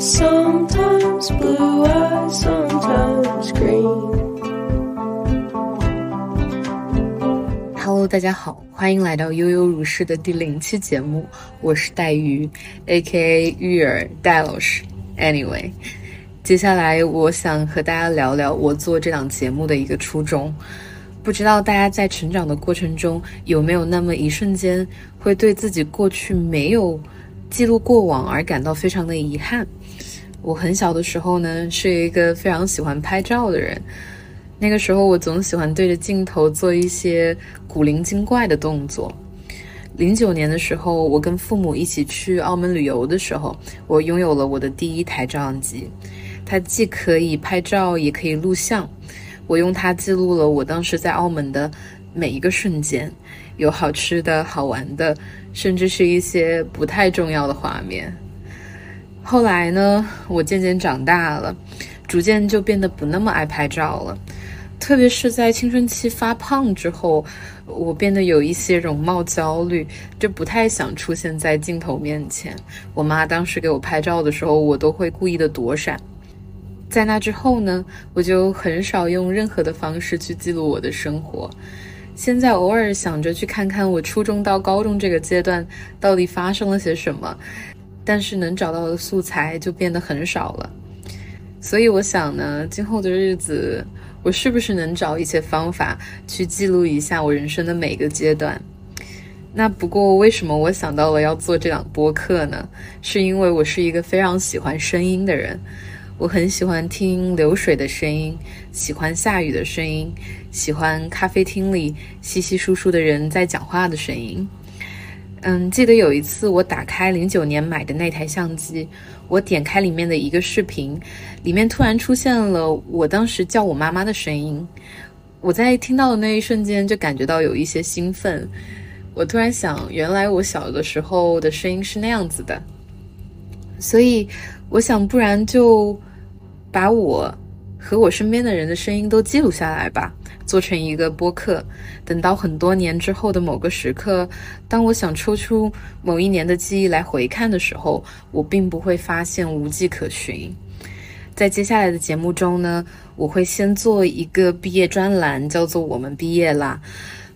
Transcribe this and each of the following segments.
sometimes blue eyes, sometimes green. Hello，大家好，欢迎来到悠悠如是的第零期节目，我是戴鱼，A.K.A. 玉儿戴老师。Anyway，接下来我想和大家聊聊我做这档节目的一个初衷。不知道大家在成长的过程中有没有那么一瞬间，会对自己过去没有记录过往而感到非常的遗憾？我很小的时候呢，是一个非常喜欢拍照的人。那个时候，我总喜欢对着镜头做一些古灵精怪的动作。零九年的时候，我跟父母一起去澳门旅游的时候，我拥有了我的第一台照相机。它既可以拍照，也可以录像。我用它记录了我当时在澳门的每一个瞬间，有好吃的、好玩的，甚至是一些不太重要的画面。后来呢，我渐渐长大了，逐渐就变得不那么爱拍照了。特别是在青春期发胖之后，我变得有一些容貌焦虑，就不太想出现在镜头面前。我妈当时给我拍照的时候，我都会故意的躲闪。在那之后呢，我就很少用任何的方式去记录我的生活。现在偶尔想着去看看我初中到高中这个阶段到底发生了些什么，但是能找到的素材就变得很少了。所以我想呢，今后的日子。我是不是能找一些方法去记录一下我人生的每个阶段？那不过为什么我想到了要做这档播客呢？是因为我是一个非常喜欢声音的人，我很喜欢听流水的声音，喜欢下雨的声音，喜欢咖啡厅里稀稀疏疏的人在讲话的声音。嗯，记得有一次我打开零九年买的那台相机，我点开里面的一个视频，里面突然出现了我当时叫我妈妈的声音。我在听到的那一瞬间就感觉到有一些兴奋。我突然想，原来我小的时候的声音是那样子的。所以我想，不然就把我和我身边的人的声音都记录下来吧。做成一个播客，等到很多年之后的某个时刻，当我想抽出某一年的记忆来回看的时候，我并不会发现无迹可寻。在接下来的节目中呢，我会先做一个毕业专栏，叫做“我们毕业啦”。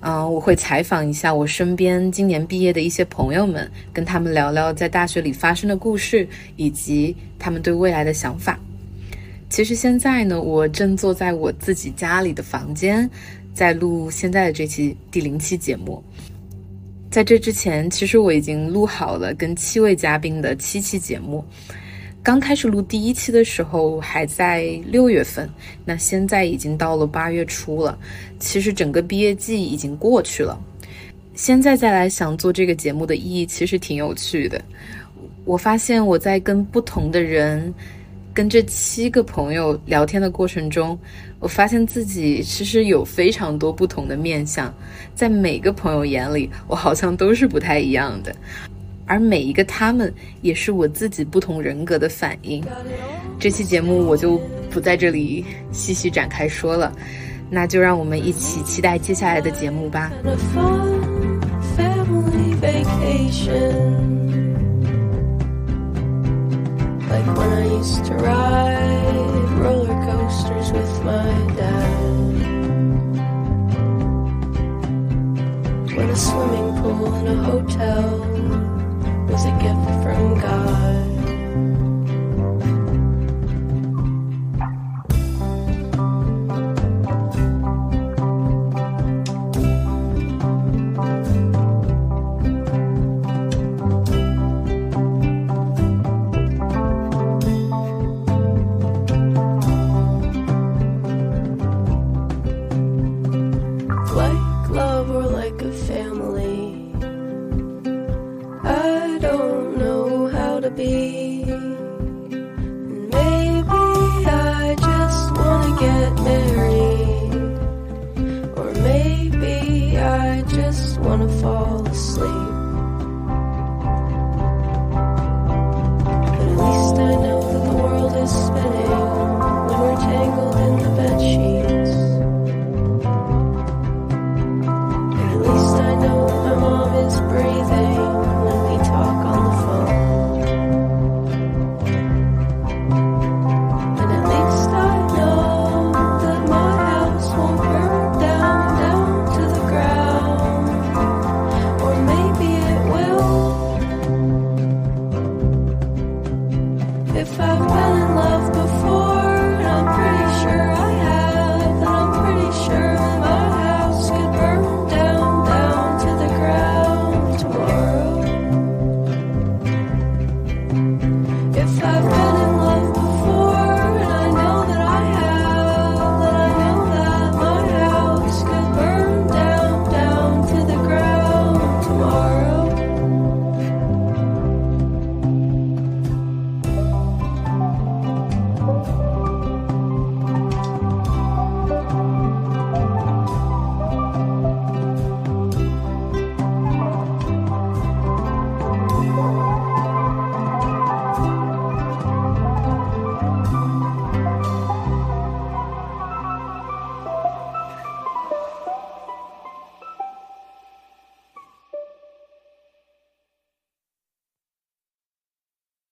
嗯，我会采访一下我身边今年毕业的一些朋友们，跟他们聊聊在大学里发生的故事，以及他们对未来的想法。其实现在呢，我正坐在我自己家里的房间，在录现在的这期第零期节目。在这之前，其实我已经录好了跟七位嘉宾的七期节目。刚开始录第一期的时候还在六月份，那现在已经到了八月初了。其实整个毕业季已经过去了。现在再来想做这个节目的意义，其实挺有趣的。我发现我在跟不同的人。跟这七个朋友聊天的过程中，我发现自己其实有非常多不同的面相，在每个朋友眼里，我好像都是不太一样的，而每一个他们也是我自己不同人格的反应。这期节目我就不在这里细细展开说了，那就让我们一起期待接下来的节目吧。used to ride roller coasters with my dad. with a swimming pool in a hotel. be. Maybe I just wanna get married. Or maybe I just wanna fall asleep.